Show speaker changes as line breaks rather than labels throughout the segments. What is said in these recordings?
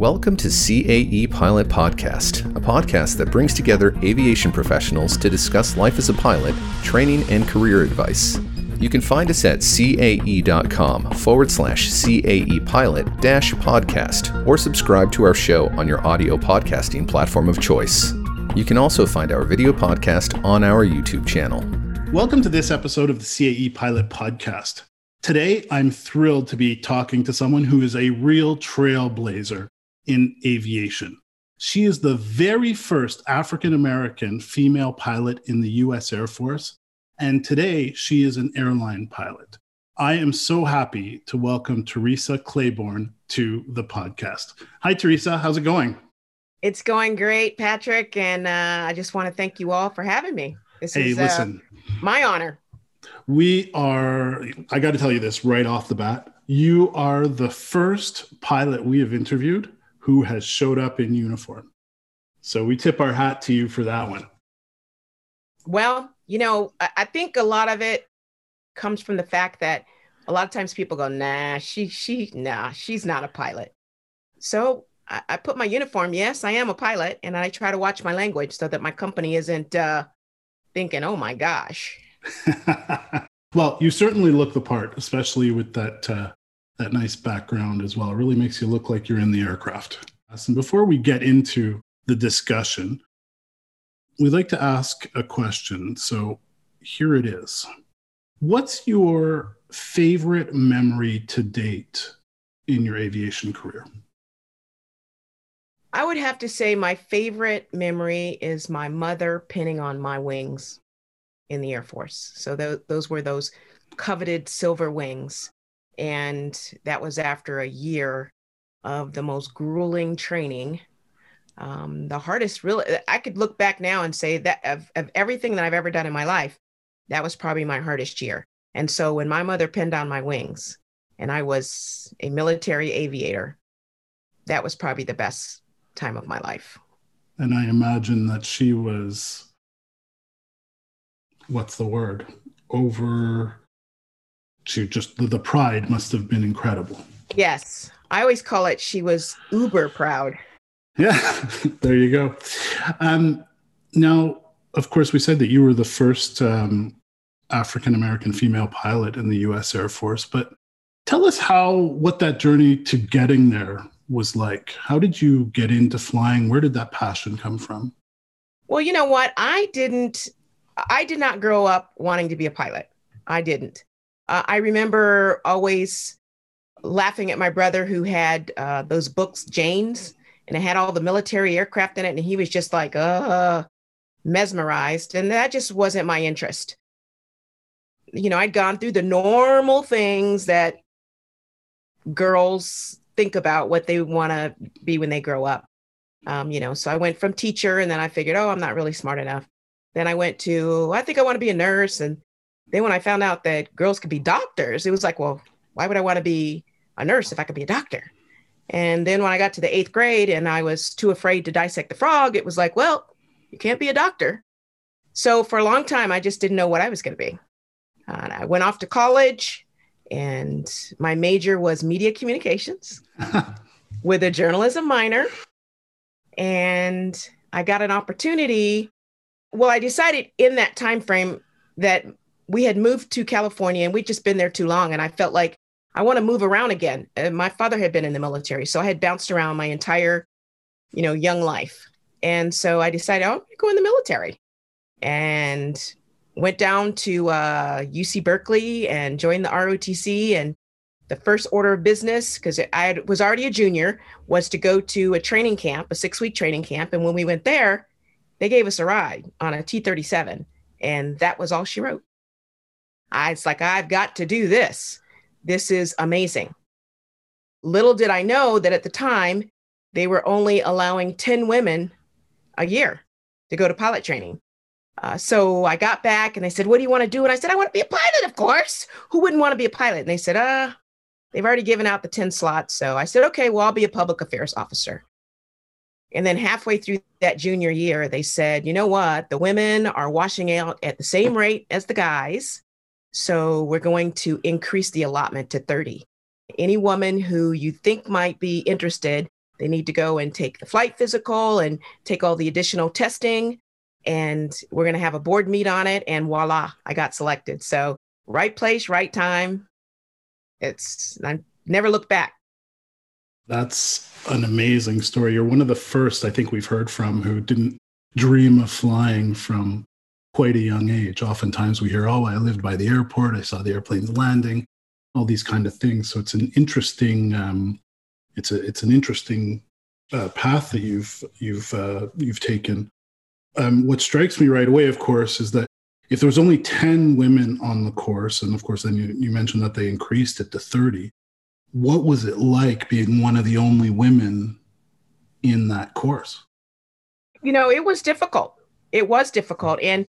Welcome to CAE Pilot Podcast, a podcast that brings together aviation professionals to discuss life as a pilot, training, and career advice. You can find us at cae.com forward slash CAE pilot dash podcast or subscribe to our show on your audio podcasting platform of choice. You can also find our video podcast on our YouTube channel.
Welcome to this episode of the CAE Pilot Podcast. Today, I'm thrilled to be talking to someone who is a real trailblazer in aviation. She is the very first African American female pilot in the US Air Force, and today she is an airline pilot. I am so happy to welcome Theresa Claiborne to the podcast. Hi, Teresa. How's it going?
It's going great, Patrick. And uh, I just want to thank you all for having me.
This hey, is uh, listen,
uh, my honor.
We are, I got to tell you this right off the bat. You are the first pilot we have interviewed who has showed up in uniform. So we tip our hat to you for that one.
Well, you know, I think a lot of it comes from the fact that a lot of times people go, nah, she, she, nah, she's not a pilot. So I, I put my uniform. Yes, I am a pilot, and I try to watch my language so that my company isn't uh, thinking, oh my gosh.
well, you certainly look the part, especially with that uh, that nice background as well. It really makes you look like you're in the aircraft. And before we get into the discussion, we'd like to ask a question. So here it is What's your favorite memory to date in your aviation career?
I would have to say my favorite memory is my mother pinning on my wings in the Air Force. So th- those were those coveted silver wings. And that was after a year of the most grueling training. Um, the hardest, really, I could look back now and say that of, of everything that I've ever done in my life, that was probably my hardest year. And so when my mother pinned on my wings and I was a military aviator, that was probably the best time of my life.
And I imagine that she was, what's the word? Over she just the, the pride must have been incredible.
Yes. I always call it she was uber proud.
Yeah, there you go. Um, now, of course, we said that you were the first um, African American female pilot in the U.S. Air Force, but tell us how what that journey to getting there was like. How did you get into flying? Where did that passion come from?
Well, you know what? I didn't. I did not grow up wanting to be a pilot. I didn't. Uh, I remember always laughing at my brother who had uh, those books, Jane's, and it had all the military aircraft in it. And he was just like, uh, mesmerized. And that just wasn't my interest. You know, I'd gone through the normal things that girls think about what they want to be when they grow up. Um, you know, so I went from teacher and then I figured, oh, I'm not really smart enough. Then I went to, I think I want to be a nurse. And then when I found out that girls could be doctors, it was like, well, why would I want to be a nurse if I could be a doctor? And then when I got to the eighth grade and I was too afraid to dissect the frog, it was like, well, you can't be a doctor. So for a long time, I just didn't know what I was going to be. And I went off to college, and my major was media communications with a journalism minor. And I got an opportunity. Well, I decided in that time frame that we had moved to California and we'd just been there too long. And I felt like I want to move around again. And my father had been in the military. So I had bounced around my entire, you know, young life. And so I decided, I'm going to go in the military and went down to uh, UC Berkeley and joined the ROTC. And the first order of business, because I was already a junior, was to go to a training camp, a six week training camp. And when we went there, they gave us a ride on a T 37. And that was all she wrote. I was like, I've got to do this. This is amazing. Little did I know that at the time, they were only allowing 10 women a year to go to pilot training. Uh, so I got back and they said, What do you want to do? And I said, I want to be a pilot, of course. Who wouldn't want to be a pilot? And they said, Uh, they've already given out the 10 slots. So I said, Okay, well, I'll be a public affairs officer. And then halfway through that junior year, they said, You know what? The women are washing out at the same rate as the guys. So we're going to increase the allotment to 30. Any woman who you think might be interested, They need to go and take the flight physical and take all the additional testing. And we're going to have a board meet on it. And voila, I got selected. So, right place, right time. It's, I never looked back.
That's an amazing story. You're one of the first I think we've heard from who didn't dream of flying from quite a young age. Oftentimes we hear, oh, I lived by the airport, I saw the airplanes landing, all these kind of things. So it's an interesting, um, it's a it's an interesting uh, path that you've you've uh, you've taken. Um, what strikes me right away, of course, is that if there was only 10 women on the course, and of course, then you, you mentioned that they increased it to 30, what was it like being one of the only women in that course?
You know, it was difficult. It was difficult. And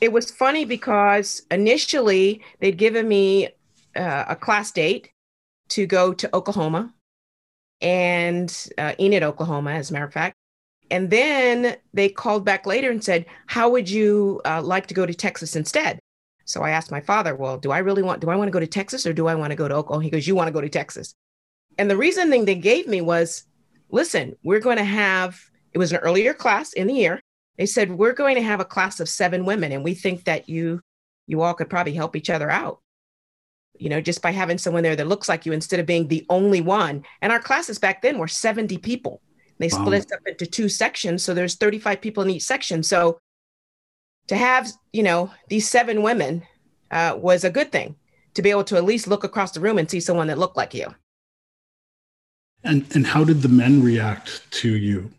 it was funny because initially they'd given me uh, a class date to go to Oklahoma and uh, Enid, Oklahoma, as a matter of fact. And then they called back later and said, How would you uh, like to go to Texas instead? So I asked my father, Well, do I really want, do I want to go to Texas or do I want to go to Oklahoma? He goes, You want to go to Texas. And the reasoning they gave me was, Listen, we're going to have, it was an earlier class in the year. They said, We're going to have a class of seven women, and we think that you, you all could probably help each other out you know, just by having someone there that looks like you instead of being the only one. And our classes back then were 70 people. They wow. split us up into two sections. So there's 35 people in each section. So to have, you know, these seven women uh, was a good thing to be able to at least look across the room and see someone that looked like you.
And and how did the men react to you?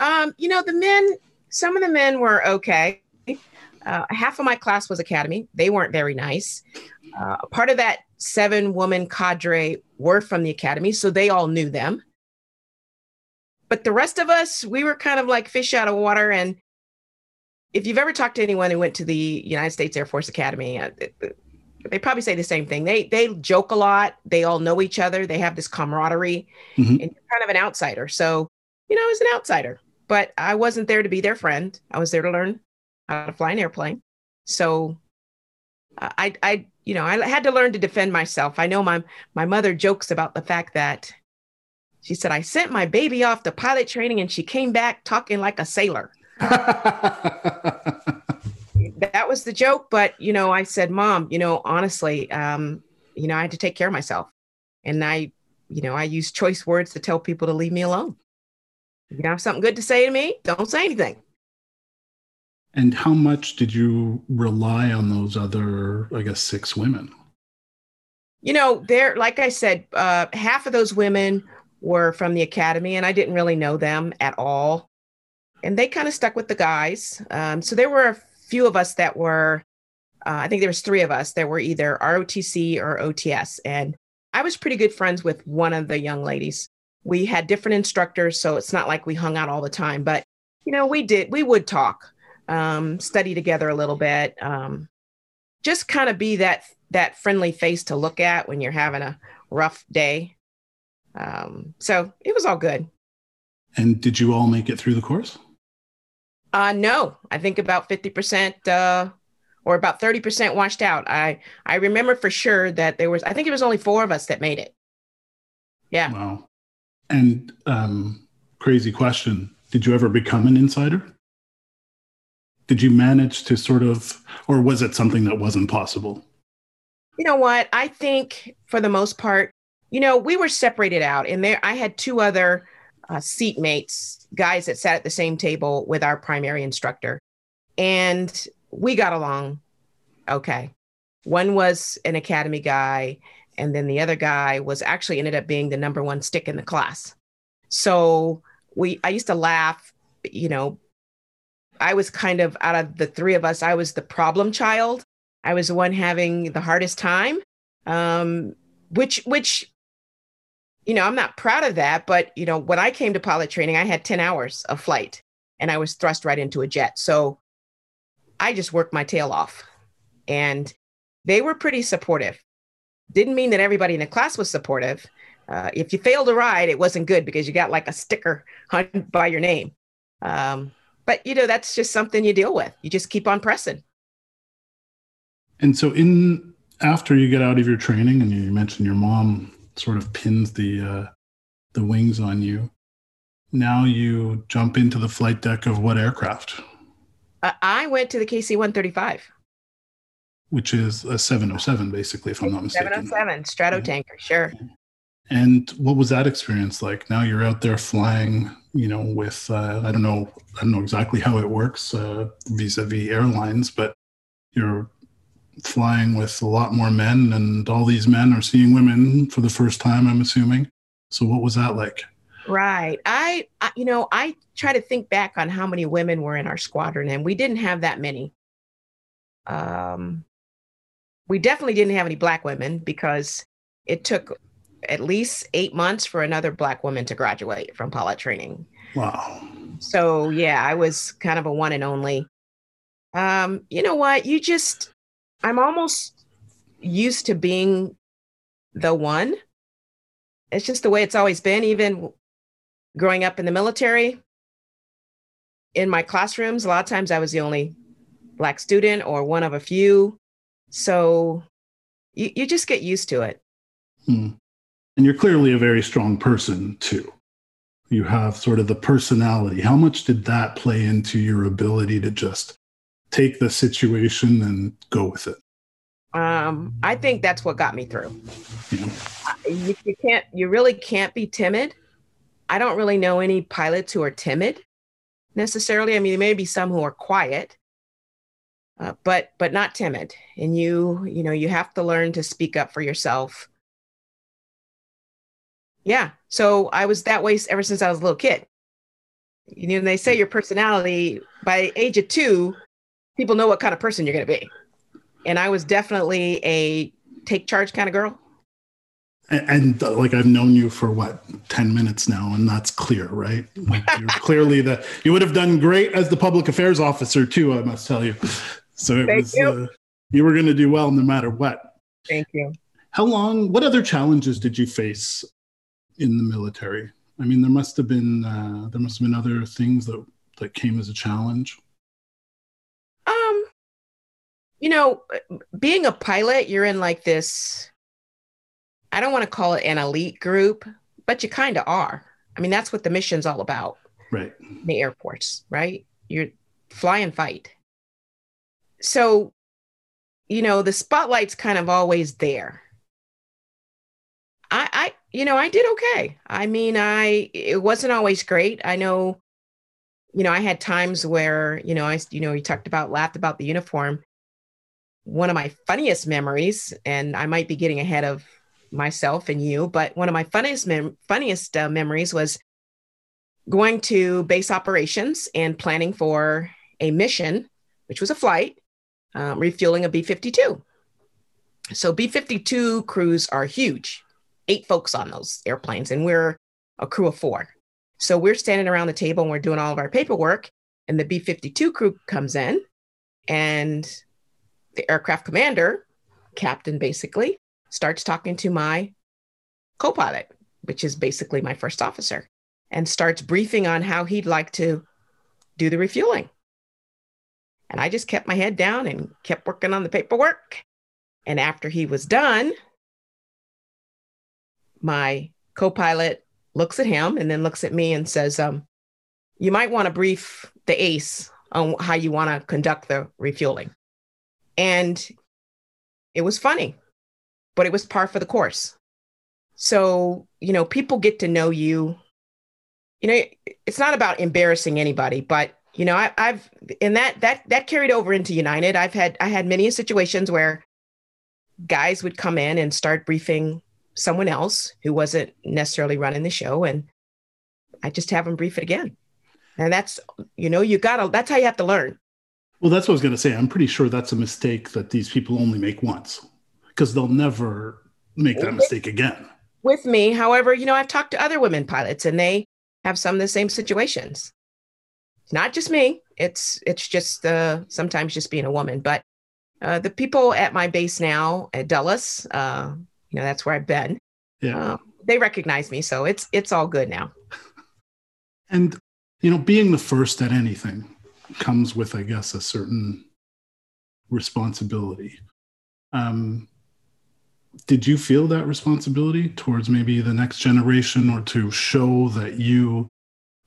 Um, you know, the men, some of the men were okay. Uh, half of my class was academy. They weren't very nice. Uh, part of that seven woman cadre were from the academy, so they all knew them. But the rest of us, we were kind of like fish out of water. And if you've ever talked to anyone who went to the United States Air Force Academy, uh, they probably say the same thing. They they joke a lot. They all know each other. They have this camaraderie, mm-hmm. and you're kind of an outsider. So, you know, as an outsider, but I wasn't there to be their friend. I was there to learn how to fly an airplane. So, I I you know, I had to learn to defend myself. I know my my mother jokes about the fact that she said I sent my baby off to pilot training and she came back talking like a sailor. that was the joke, but you know, I said, "Mom, you know, honestly, um, you know, I had to take care of myself." And I, you know, I use choice words to tell people to leave me alone. If you have something good to say to me, don't say anything.
And how much did you rely on those other, I guess, six women?
You know, there, like I said, uh, half of those women were from the academy, and I didn't really know them at all. And they kind of stuck with the guys. Um, so there were a few of us that were, uh, I think there was three of us that were either ROTC or OTS, and I was pretty good friends with one of the young ladies. We had different instructors, so it's not like we hung out all the time, but you know, we did, we would talk um, study together a little bit, um, just kind of be that that friendly face to look at when you're having a rough day. Um, so it was all good.
And did you all make it through the course?
Uh, no, I think about 50%, uh, or about 30% washed out. I, I remember for sure that there was, I think it was only four of us that made it. Yeah.
Wow. And, um, crazy question. Did you ever become an insider? did you manage to sort of or was it something that wasn't possible
you know what i think for the most part you know we were separated out and there i had two other uh, seat mates guys that sat at the same table with our primary instructor and we got along okay one was an academy guy and then the other guy was actually ended up being the number one stick in the class so we i used to laugh you know I was kind of out of the three of us, I was the problem child. I was the one having the hardest time. Um, which which you know, I'm not proud of that, but you know, when I came to pilot training, I had 10 hours of flight and I was thrust right into a jet. So I just worked my tail off. And they were pretty supportive. Didn't mean that everybody in the class was supportive. Uh, if you failed a ride, it wasn't good because you got like a sticker on, by your name. Um, but you know that's just something you deal with you just keep on pressing
and so in after you get out of your training and you mentioned your mom sort of pins the uh, the wings on you. Now you jump into the flight deck of what aircraft?
Uh, I went to the KC 135.
Which is a 707, basically, if I'm not mistaken.
707, Stratotanker, sure.
And what was that experience like? Now you're out there flying, you know, with uh, I don't know, I don't know exactly how it works uh, vis-a-vis airlines, but you're flying with a lot more men, and all these men are seeing women for the first time. I'm assuming. So what was that like?
Right. I, I, you know, I try to think back on how many women were in our squadron, and we didn't have that many. Um, we definitely didn't have any black women because it took at least eight months for another black woman to graduate from pilot training.
Wow.
So yeah, I was kind of a one and only. Um, you know what? You just I'm almost used to being the one. It's just the way it's always been, even growing up in the military. In my classrooms, a lot of times I was the only black student or one of a few. So you, you just get used to it.
Hmm. And you're clearly a very strong person, too. You have sort of the personality. How much did that play into your ability to just take the situation and go with it?
Um, I think that's what got me through.
Yeah.
You, you can't, you really can't be timid. I don't really know any pilots who are timid necessarily. I mean, there may be some who are quiet, uh, but but not timid. And you, you know, you have to learn to speak up for yourself yeah. So I was that way ever since I was a little kid. You know, they say your personality by age of two, people know what kind of person you're going to be. And I was definitely a take charge kind of girl.
And, and uh, like I've known you for what, 10 minutes now, and that's clear, right? Like you're clearly the, you would have done great as the public affairs officer too, I must tell you. So it
Thank
was,
you.
Uh, you were going to do well no matter what.
Thank you.
How long, what other challenges did you face in the military? I mean, there must have been uh, there must have been other things that that came as a challenge.
Um, you know, being a pilot, you're in like this. I don't want to call it an elite group, but you kind of are. I mean, that's what the mission's all about.
Right.
The airports, right? You're fly and fight. So, you know, the spotlight's kind of always there. I, I, you know, I did okay. I mean, I, it wasn't always great. I know, you know, I had times where, you know, I, you know, you talked about, laughed about the uniform. One of my funniest memories, and I might be getting ahead of myself and you, but one of my funniest, mem- funniest uh, memories was going to base operations and planning for a mission, which was a flight, um, refueling a B 52. So B 52 crews are huge eight folks on those airplanes, and we're a crew of four. So we're standing around the table and we're doing all of our paperwork, and the B 52 crew comes in, and the aircraft commander, captain basically, starts talking to my co pilot, which is basically my first officer, and starts briefing on how he'd like to do the refueling. And I just kept my head down and kept working on the paperwork. And after he was done, my co-pilot looks at him and then looks at me and says, um, you might want to brief the ace on how you want to conduct the refueling. And it was funny, but it was par for the course. So, you know, people get to know you. You know, it's not about embarrassing anybody, but you know, I, I've and that that that carried over into United. I've had I had many situations where guys would come in and start briefing someone else who wasn't necessarily running the show and I just have them brief it again. And that's, you know, you gotta, that's how you have to learn.
Well, that's what I was going to say. I'm pretty sure that's a mistake that these people only make once because they'll never make that mistake again.
With me, however, you know, I've talked to other women pilots and they have some of the same situations. Not just me. It's it's just uh, sometimes just being a woman. But uh, the people at my base now at Dulles, uh, you know that's where I've been.
Yeah,
um, they recognize me, so it's it's all good now.
and you know, being the first at anything comes with, I guess, a certain responsibility. Um, did you feel that responsibility towards maybe the next generation or to show that you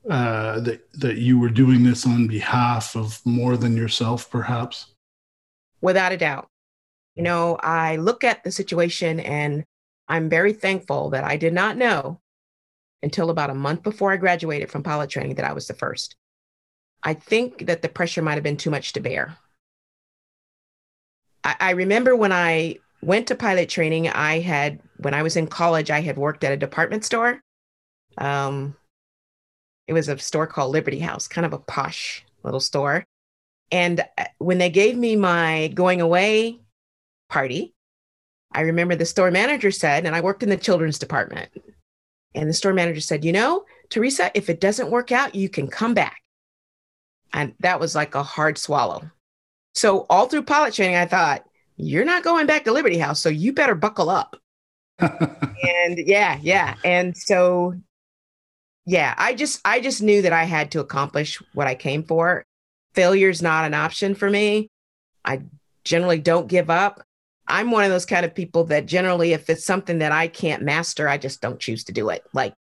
uh, that that you were doing this on behalf of more than yourself perhaps
without a doubt you know i look at the situation and i'm very thankful that i did not know until about a month before i graduated from pilot training that i was the first i think that the pressure might have been too much to bear I, I remember when i went to pilot training. I had, when I was in college, I had worked at a department store. Um, it was a store called Liberty House, kind of a posh little store. And uh, when they gave me my going away party, I remember the store manager said, and I worked in the children's department. And the store manager said, You know, Theresa, if it doesn't work out, you can come back. And that was like a hard swallow. So, all through pilot training, I thought, you're not going back to Liberty House, so you better buckle up. and yeah, yeah. And so yeah, I just I just knew that I had to accomplish what I came for. Failure's not an option for me. I generally don't give up. I'm one of those kind of people that generally if it's something that I can't master, I just don't choose to do it. Like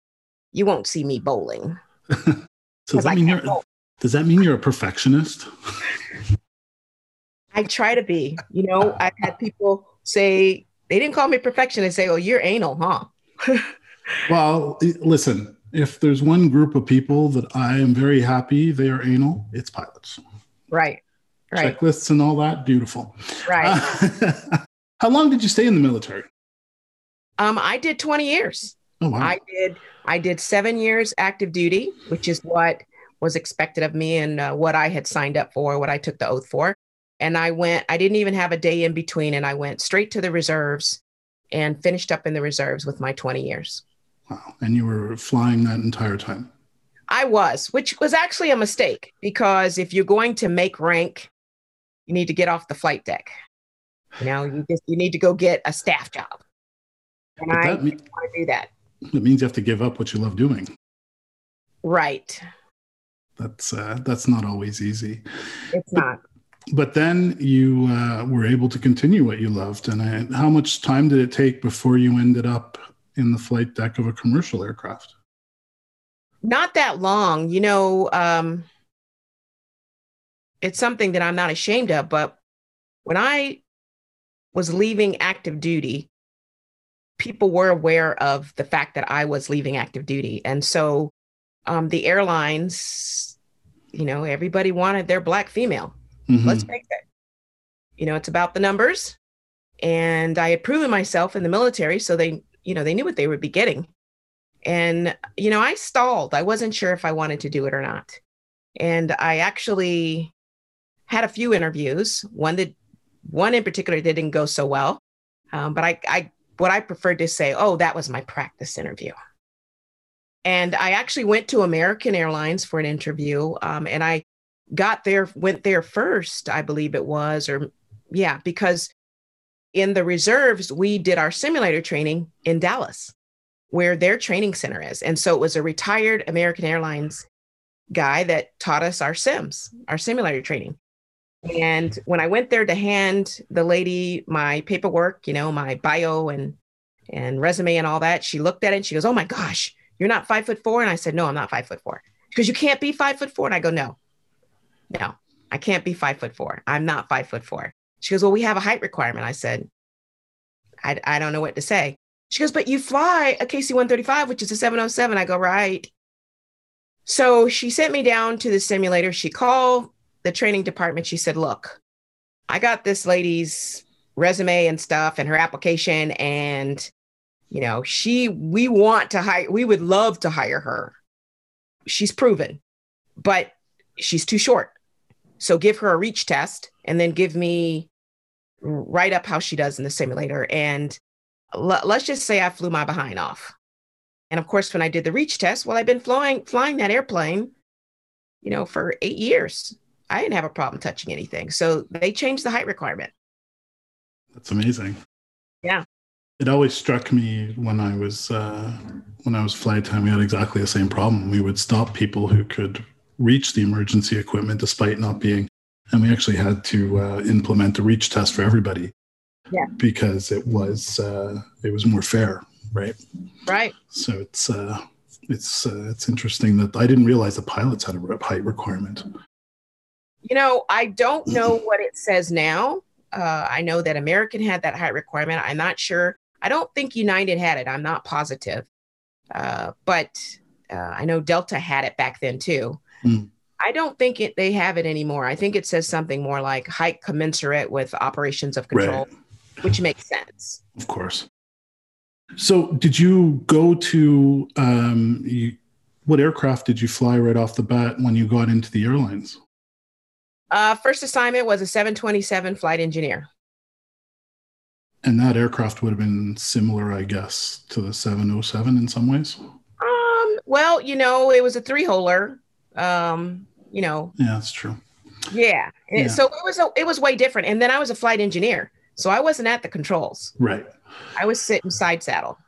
you won't see me bowling.
so does that, mean you're, does that mean you're a perfectionist?
I try to be. You know, I've had people say they didn't call me perfectionist, say, "Oh, you're anal, huh?"
well, listen. If there's one group of people that I am very happy they are anal, it's pilots.
Right. Right.
Checklists and all that, beautiful.
Right.
Uh, how long did you stay in the military?
Um, I did 20 years.
Oh wow.
I did I did seven years active duty, which is what was expected of me and uh, what I had signed up for, what I took the oath for. And I went, I didn't even have a day in between, and I went straight to the reserves and finished up in the reserves with my 20 years.
Wow. And you were flying that entire time?
I was, which was actually a mistake because if you're going to make rank, you need to get off the flight deck. You know, you just you need to go get a staff job. And I mean, want to do that.
It means you have to give up what you love doing.
Right.
That's uh, that's not always easy.
It's but, not
but then you uh, were able to continue what you loved. And I, how much time did it take before you ended up in the flight deck of a commercial aircraft?
Not that long. You know, um, it's something that I'm not ashamed of. But when I was leaving active duty, people were aware of the fact that I was leaving active duty. And so um, the airlines, you know, everybody wanted their black female Mm-hmm. Let's make it. You know, it's about the numbers. And I had proven myself in the military, so they, you know, they knew what they would be getting. And, you know, I stalled. I wasn't sure if I wanted to do it or not. And I actually had a few interviews. One that one in particular didn't go so well. Um, but I, I what I preferred to say, oh, that was my practice interview. And I actually went to American Airlines for an interview, um, and I got there, went there first, I believe it was, or yeah, because in the reserves, we did our simulator training in Dallas, where their training center is. And so it was a retired American Airlines guy that taught us our sims, our simulator training. And when I went there to hand the lady my paperwork, you know, my bio and and resume and all that, she looked at it and she goes, "Oh my gosh, you're not five foot four?" And I said, "No, I'm not five foot four. Because you can't be five foot four. And I go, "No, no, I can't be five foot four. I'm not five foot four. She goes, Well, we have a height requirement. I said, I, I don't know what to say. She goes, But you fly a KC 135, which is a 707. I go, Right. So she sent me down to the simulator. She called the training department. She said, Look, I got this lady's resume and stuff and her application. And, you know, she, we want to hire, we would love to hire her. She's proven, but she's too short. So give her a reach test and then give me write up how she does in the simulator. And l- let's just say I flew my behind off. And of course, when I did the reach test, well, I've been flying flying that airplane, you know, for eight years. I didn't have a problem touching anything. So they changed the height requirement.
That's amazing.
Yeah.
It always struck me when I was uh, when I was flight time. We had exactly the same problem. We would stop people who could reach the emergency equipment despite not being. And we actually had to uh, implement a reach test for everybody.
Yeah.
Because it was uh, it was more fair, right?
Right.
So it's uh, it's uh, it's interesting that I didn't realize the pilots had a height requirement.
You know, I don't know what it says now. Uh, I know that American had that height requirement. I'm not sure. I don't think United had it. I'm not positive. Uh, but uh, I know Delta had it back then too.
Mm.
I don't think it, they have it anymore. I think it says something more like height commensurate with operations of control,
Right.
which makes sense.
Of course. So, did you go to um, you, what aircraft did you fly right off the bat when you got into the airlines?
Uh, first assignment was a 727 flight engineer.
And that aircraft would have been similar, I guess, to the 707 in some ways.
Um, well, you know, it was a three holer. Um, you know,
Yeah, that's true.
yeah.
Yeah.
So it was a, it was way different. And then I was a flight engineer, so I wasn't at the controls.
Right.
I was sitting side saddle.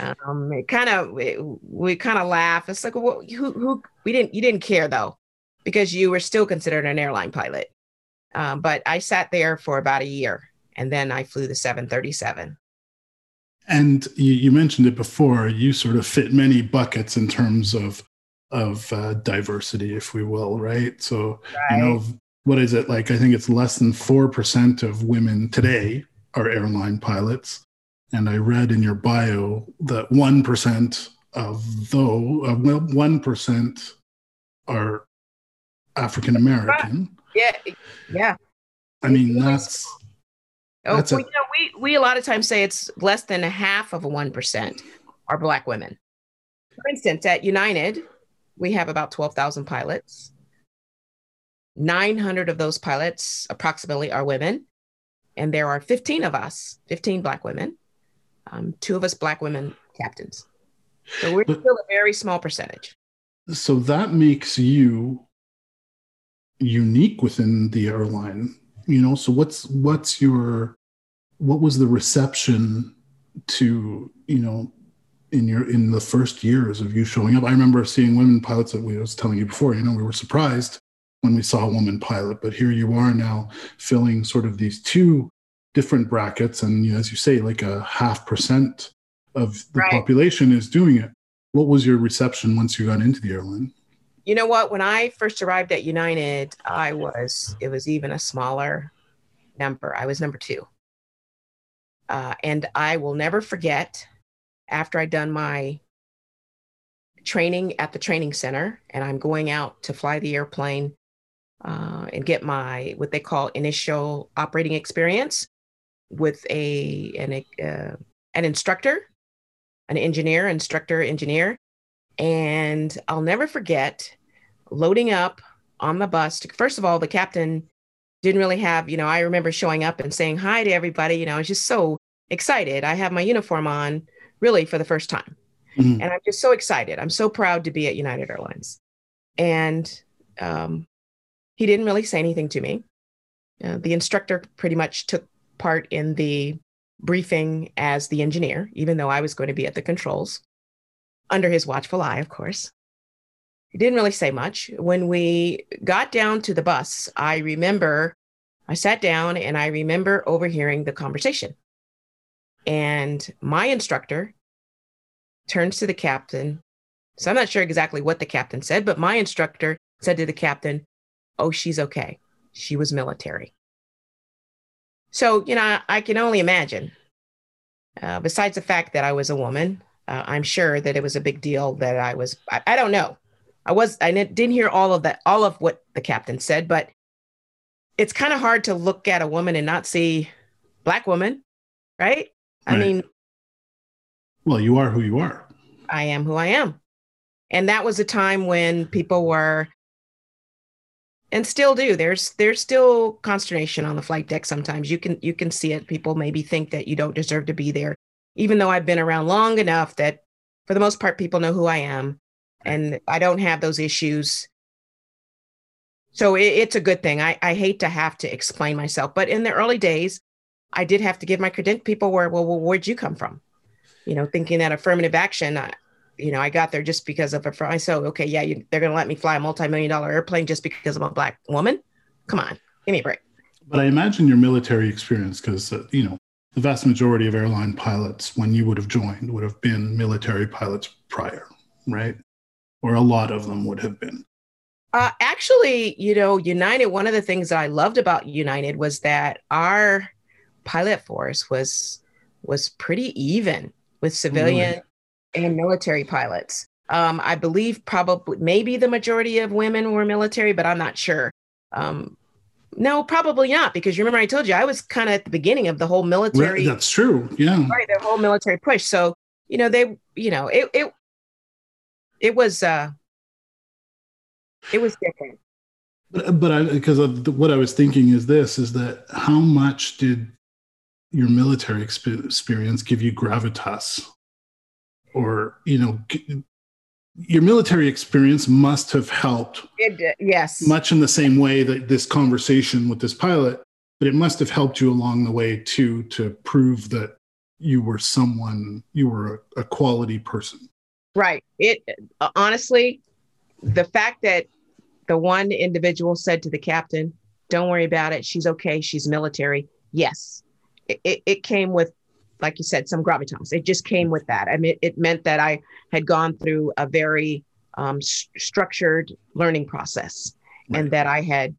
Um, it kind of we, kind of laugh. It's like, well, who who we didn't you didn't care though, because you were still considered an airline pilot. Um, but I sat there for about a year, and then I flew the 737.
And you, you mentioned it before. You sort of fit many buckets in terms of of uh, diversity, if we will, right? So you know what is it like? I think it's less than four percent of women today are airline pilots, and I read in your bio that one percent of though uh, well one percent are African American.
Yeah, yeah.
I mean that's
Oh,
That's a-
you know, we we a lot of times say it's less than a half of a one percent are black women. For instance, at United, we have about twelve thousand pilots. Nine hundred of those pilots, approximately, are women, and there are fifteen of us, fifteen black women, um, two of us black women captains. So we're
But-
still a very small percentage.
so that makes you unique within the airline you know so what's what's your what was the reception to you know in your in the first years of you showing up i remember seeing women pilots that we I was telling you before you know we were surprised when we saw a woman pilot but here you are now filling sort of these two different brackets and you know, as you say like a half percent of the
Right.
population is doing it what was your reception once you got into the airline
You know what? When I first arrived at United, I was, it was even a smaller number. I was number two. Uh, and I will never forget after I'd done my training at the training center and I'm going out to fly the airplane uh, and get my, what they call initial operating experience with a, an, uh, an instructor, an engineer, instructor, engineer. And I'll never forget loading up on the bus. To, first of all, the captain didn't really have, you know, I remember showing up and saying hi to everybody. You know, I was just so excited. I have my uniform on really for the first time.
Mhm.
And I'm just so excited. I'm so proud to be at United Airlines. And um, he didn't really say anything to me. Uh, the instructor pretty much took part in the briefing as the engineer, even though I was going to be at the controls under his watchful eye, of course. He didn't really say much. When we got down to the bus, I remember I sat down and I remember overhearing the conversation. And my instructor turns to the captain. So I'm not sure exactly what the captain said, but my instructor said to the captain, Oh, she's okay. She was military. So, you know, I can only imagine. Uh, besides the fact that I was a woman, uh, I'm sure that it was a big deal that I was. I, I don't know. I was. I didn't hear all of that, all of what the captain said, but it's kind of hard to look at a woman and not see black woman, right? I
Right.
mean,
Well, you are who you are.
I am who I am. And that was a time when people were and still do. There's there's still consternation on the flight deck sometimes. You can you can see it. People maybe think that you don't deserve to be there. Even though I've been around long enough that for the most part people know who I am and I don't have those issues. So it, it's a good thing. I, I hate to have to explain myself, but in the early days, I did have to give my credentials. People were, well, well, where'd you come from? You know, thinking that affirmative action, you know, I got there just because of a. I said, okay, yeah, you, they're going to let me fly a multi-million dollar airplane just because I'm a black woman. Come on, give me a break.
But I imagine your military experience, because uh, you know the vast majority of airline pilots, when you would have joined, would have been military pilots prior, right? Or a lot of them would have been.
Uh, actually, you know, United, one of the things that I loved about United was that our pilot force was was pretty even with civilian really? and military pilots. Um, I believe probably maybe the majority of women were military, but I'm not sure. Um, no, probably not, because you remember I told you I was kind of at the beginning of the whole military.
Right, that's true. Yeah.
Right, the whole military push. So, you know, they, you know, it it it was uh it was different.
But but I because of what I was thinking is this is that how much did your military experience give you gravitas or you know your military experience must have helped.
It, yes.
Much in the same way that this conversation with this pilot, but it must have helped you along the way too to prove that you were someone, you were a, a quality person.
Right. It uh, honestly, the fact that the one individual said to the captain, "Don't worry about it. She's okay. She's military." Yes, it, it, it came with like you said, some gravitas. It just came with that. I mean, it, it meant that I had gone through a very um, s- structured learning process right. and that I had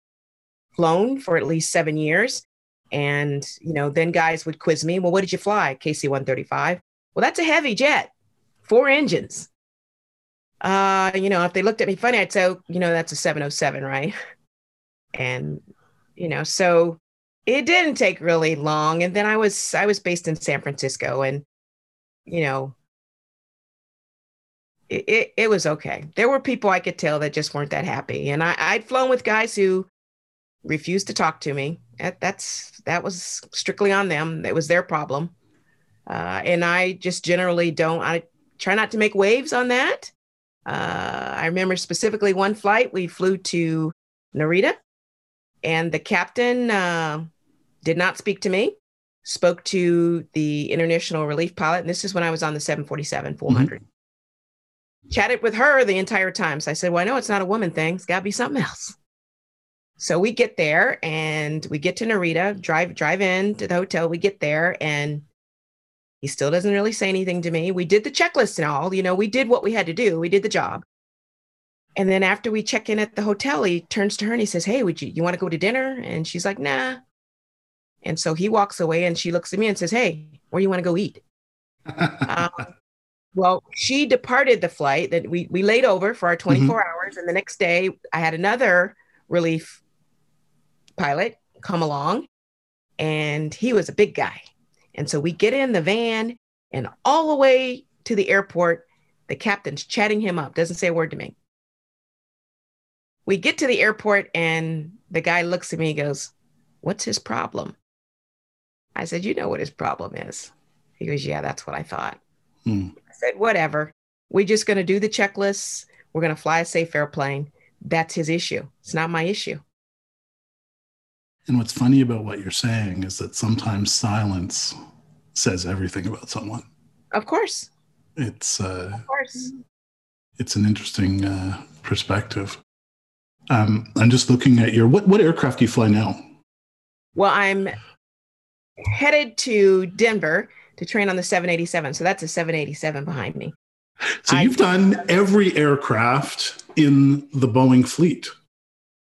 flown for at least seven years. And, you know, then guys would quiz me, well, what did you fly? KC 135. Well, that's a heavy jet, four engines. Uh, you know, if they looked at me funny, I'd say, oh, you know, that's a 707, right? And, you know, so it didn't take really long and then i was i was based in san francisco and you know it, it, it, was okay. There were people i could tell that just weren't that happy and I, i'd flown with guys who refused to talk to me. That, that's that was strictly on them. It was their problem. Uh, and i just generally don't i try not to make waves on that. Uh, i remember specifically one flight we flew to narita and the captain uh, did not speak to me, spoke to the international relief pilot. And this is when I was on the 747 400. Mm-hmm. Chatted with her the entire time. So I said, Well, I know it's not a woman thing. It's got to be something else. So we get there and we get to Narita, drive drive in to the hotel. We get there and he still doesn't really say anything to me. We did the checklist and all, you know, we did what we had to do. We did the job. And then after we check in at the hotel, he turns to her and he says, Hey, would you you want to go to dinner? And she's like, nah. And so he walks away and she looks at me and says, Hey, where you want to go eat? um, well, she departed the flight that we, we laid over for our 24 mm-hmm. hours. And the next day I had another relief pilot come along and he was a big guy. And so we get in the van and all the way to the airport, the captain's chatting him up, doesn't say a word to me. We get to the airport and the guy looks at me and goes, What's his problem? I said, You know what his problem is? He goes, Yeah, that's what I thought. Hmm. I said, Whatever. We're just going to do the checklists. We're going to fly a safe airplane. That's his issue. It's not my issue.
And what's funny about what you're saying is that sometimes silence says everything about someone.
Of course.
It's uh,
of course.
It's an interesting uh, perspective. Um, I'm just looking at your what what aircraft do you fly now?
Well, I'm headed to Denver to train on the 787. So that's a 787 behind me.
So you've I, done every aircraft in the Boeing fleet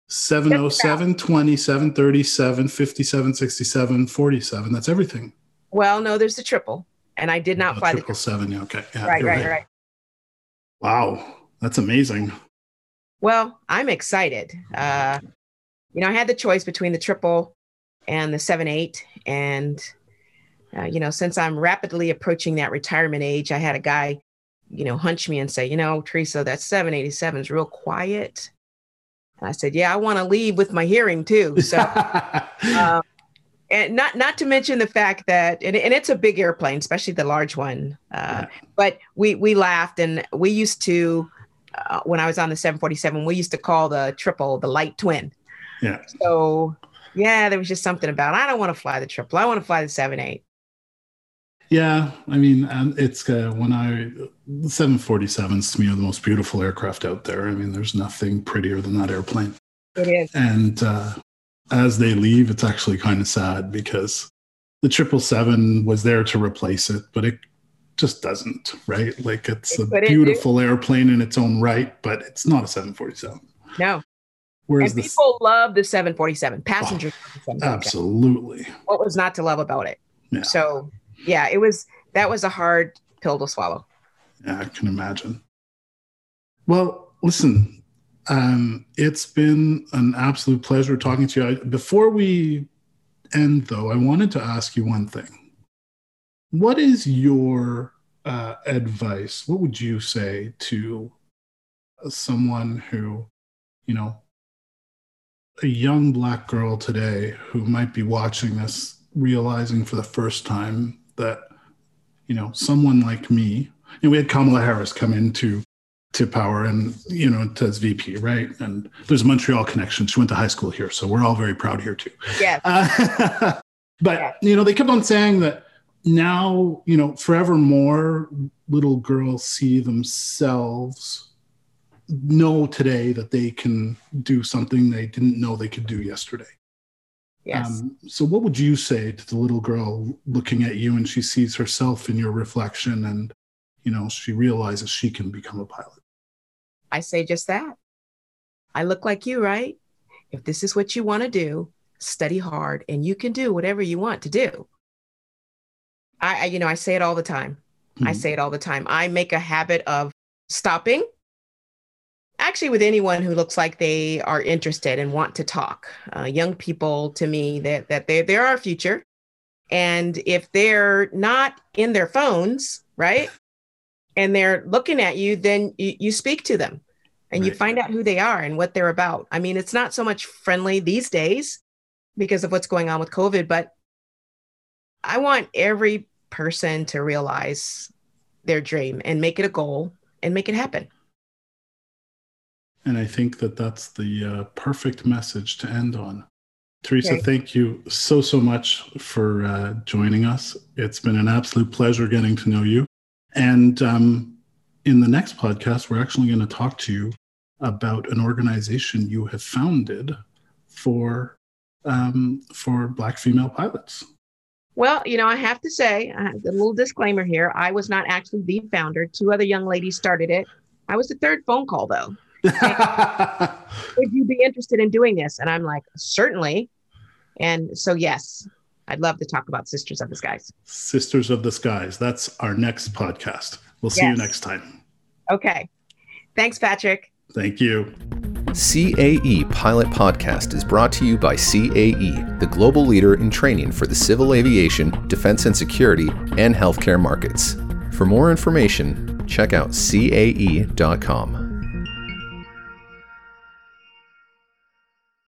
707, 20, 737, 57, 67, 47. That's everything.
Well, no, there's the triple. And I did not oh, fly
triple the triple seven. Yeah, okay. Yeah,
right, right, right, right.
Wow. That's amazing.
Well, I'm excited. Uh, you know, I had the choice between the triple and the seven eight. And uh, you know, since I'm rapidly approaching that retirement age, I had a guy, you know, hunch me and say, you know, Theresa, that 787 is real quiet. And I said, yeah, I want to leave with my hearing too. So, um, and not not to mention the fact that, and, and it's a big airplane, especially the large one. Uh, yeah. But we we laughed, and we used to, uh, when I was on the 747, we used to call the triple the light twin.
Yeah.
So yeah, there was just something about I don't want to fly the triple. I want to fly the seven eight.
Yeah, I mean, it's uh, when I the 747s to me are the most beautiful aircraft out there. I mean, there's nothing prettier than that airplane.
It is.
And uh, as they leave, it's actually kind of sad because the triple seven was there to replace it, but it just doesn't, right? Like it's
It
a
couldn't
beautiful airplane in its own right, but it's not a 747.
No.
Whereas
and people love the 747. Passengers love the 747.
absolutely,
What was not to love about it?
Yeah.
So, yeah, it was that was a hard pill to swallow.
yeah, I can imagine. Well, listen, um, it's been an absolute pleasure talking to you. I, before we end, though, I wanted to ask you one thing. What is your uh, advice? What would you say to someone who, you know, a young black girl today who might be watching this, realizing for the first time that, you know, someone like me, and we had Kamala Harris come into to power and you know to as VP, right? And there's a Montreal connection. She went to high school here, so we're all very proud here too.
Yes.
Uh, but you know, they kept on saying that now, you know, forevermore, little girls see themselves know today that they can do something they didn't know they could do yesterday.
Yes.
Um, so, what would you say to the little girl looking at you and she sees herself in your reflection and, you know, she realizes she can become a pilot?
I say just that. I look like you, right? If this is what you want to do, study hard and you can do whatever you want to do. I, I you know, I say it all the time. I
Mhm.
say it all the time. I make a habit of stopping. Actually, with anyone who looks like they are interested and want to talk, uh, young people to me that that they they're our future, and if they're not in their phones, right, and they're looking at you, then you, you speak to them, and you find out who they are and what they're about. I mean, it's not so much friendly these days because of what's going on with COVID, but I want every person to realize their dream and make it a goal and make it happen.
And I think that that's the uh, perfect message to end on.
Theresa,
thank you so, so much for uh, joining us. It's been an absolute pleasure getting to know you. And um, in the next podcast, we're actually going to talk to you about an organization you have founded for um, for Black female pilots.
Well, you know, I have to say, I have a little disclaimer here. I was not actually the founder. Two other young ladies started it. I was the third phone call, though. Would you be interested in doing this? And I'm like, certainly. And so, yes, I'd love to talk about Sisters of the Skies.
Sisters of the Skies. That's our next podcast. We'll see you next time.
Okay. Thanks, Patrick.
Thank you.
CAE Pilot Podcast is brought to you by CAE, the global leader in training for the civil aviation, defense and security, and healthcare markets. For more information, check out cae.com.